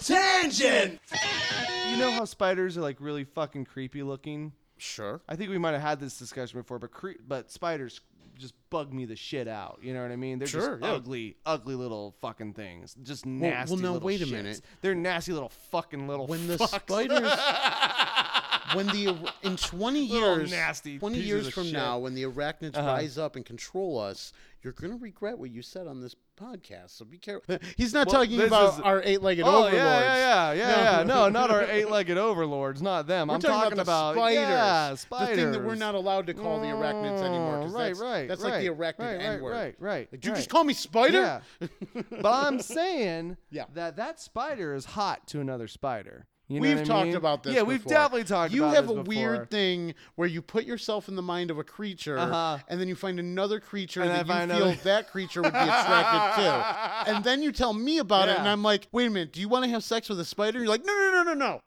tangent. You know how spiders are like really fucking creepy looking? Sure. I think we might have had this discussion before, but cre- but spiders just bug me the shit out. You know what I mean? They're Sure, just yeah. ugly, ugly little fucking things. Just nasty. well, now, little wait a shits. minute. They're nasty little fucking little. When the fucks. spiders, when the in 20 Little years, nasty 20 pieces years of from shit. now, when the arachnids Uh-huh. rise up and control us, you're gonna regret what you said on this podcast. So be careful. He's not Well, talking about is- our eight-legged Oh overlords. yeah, yeah, yeah, yeah, yeah. No. No, not our eight-legged overlords, not them. We're I'm talking, talking about, the spiders. yeah, The thing that we're not allowed to call the arachnids anymore. Oh, 'cause Oh, right, that's, right. That's right, like the arachnid right, N word. Right, right, right. Like, did you right. just call me spider? Yeah. but I'm saying Yeah. that that spider is hot to another spider. You know We've talked mean? about this. Yeah, we've definitely talked about this. you have a before. weird thing where you put yourself in the mind of a creature, Uh-huh. and then you find another creature And that you feel that creature would be attracted to, and then you tell me about it, and I'm like, wait a minute, do you want to have sex with a spider? And you're like, no, no, no, no, no.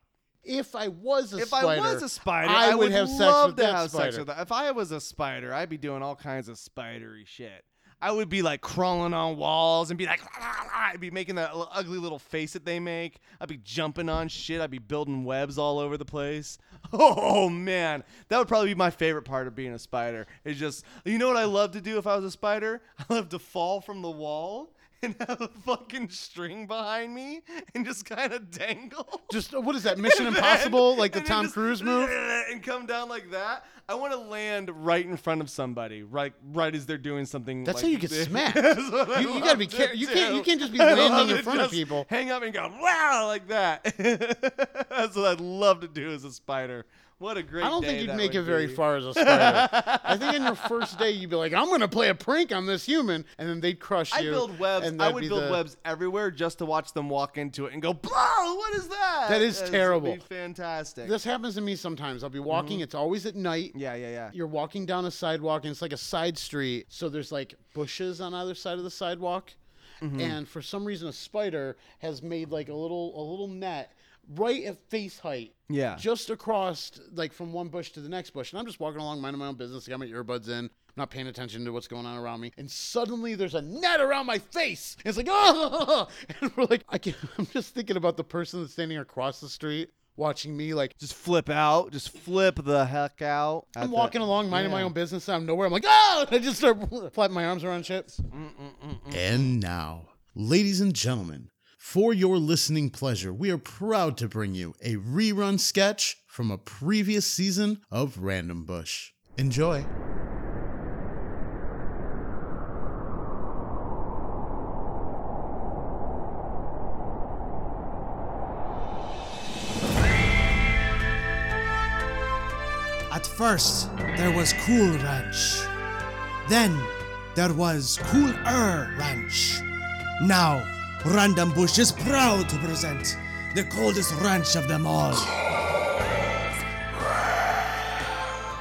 If I was a If spider, I was a spider, I, I, would have sex with that have spider. sex with that. If I was a spider, I'd be doing all kinds of spidery shit. I would be like crawling on walls and be like, I'd be making that ugly little face that they make. I'd be jumping on shit. I'd be building webs all over the place. Oh man, that would probably be my favorite part of being a spider. It's just, you know what I love to do if I was a spider? I love to fall from the wall and have a fucking string behind me and just kind of dangle. Just uh, what is that? Mission then- Impossible, like the Tom just- Cruise move? and come down like that. I want to land right in front of somebody, right, right as they're doing something. That's like how you get this. smacked. That's what I You- you gotta be careful. you can't- you can't just be landing in front of people. Hang up and go wow like that. That's what I'd love to do as a spider. What a great! I don't think you'd make would it very be. far as a spider. I think in your first day you'd be like, "I'm gonna play a prank on this human," and then they'd crush you. I build webs. I that'd build the- webs everywhere just to watch them walk into it and go, "Blow! What is that?" That is it'd terrible. Be fantastic. This happens to me sometimes. I'll be walking. Mm-hmm. It's always at night. yeah, yeah, yeah. You're walking down a sidewalk, and it's like a side street. So there's like bushes on either side of the sidewalk, Mm-hmm. and for some reason, a spider has made like a little a little net right at face height. Yeah. Just across, like from one bush to the next bush, and I'm just walking along, minding my own business. I got my earbuds in. I'm not paying attention to what's going on around me, and suddenly there's a net around my face. And it's like, oh, and we're like, I can't. I'm just thinking about the person that's standing across the street watching me, like Just flip out. Just flip the heck out. I'm the- walking along, minding my own business. Out of nowhere, I'm like, oh! Ah! And I just start flapping my arms around shit. Mm, mm, mm, and now, ladies and gentlemen, for your listening pleasure, we are proud to bring you a rerun sketch from a previous season of Random Bush. Enjoy. At first, there was Cool Ranch. Then, there was Cooler Ranch. Now, Random Bush is proud to present the coldest ranch of them all.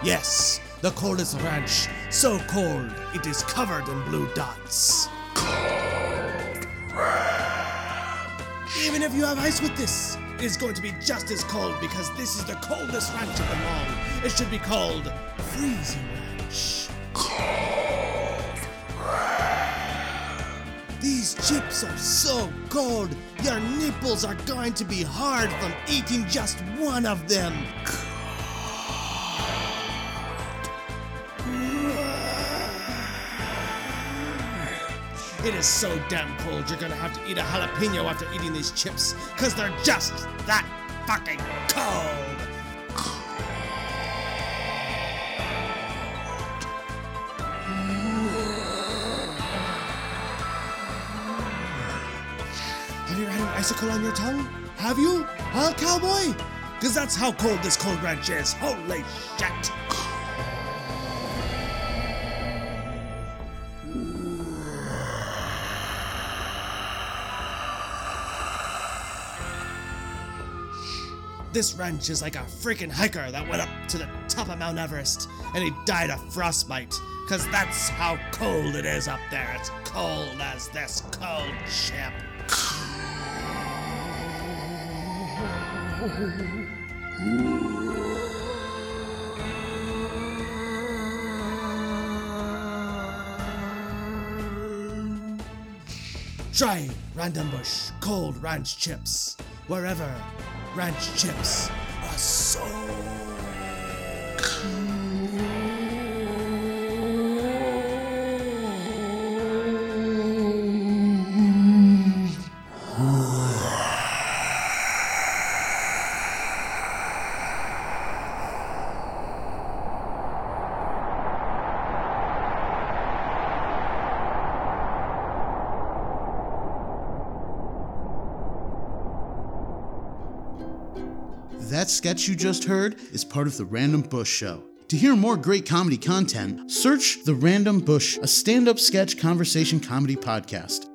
Yes, the coldest ranch. So cold, it is covered in blue dots. Even if you have ice with this, it is going to be just as cold because this is the coldest ranch of them all. It should be called Freezing These chips are so cold, your nipples are going to be hard from eating just one of them. It is so damn cold, you're gonna have to eat a jalapeno after eating these chips, because they're just that fucking cold. Icicle on your tongue? Have you? Huh, cowboy? Because that's how cold this cold ranch is. Holy shit! This ranch is like a freaking hiker that went up to the top of Mount Everest and he died of frostbite. Cause that's how cold it is up there. It's cold as this cold chip. Try Random Bush Cold Ranch Chips. wherever ranch chips are sold. That sketch you just heard is part of the Random Bush Show. To hear more great comedy content, search The Random Bush, a stand up sketch conversation comedy podcast.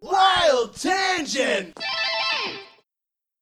Wild tangent!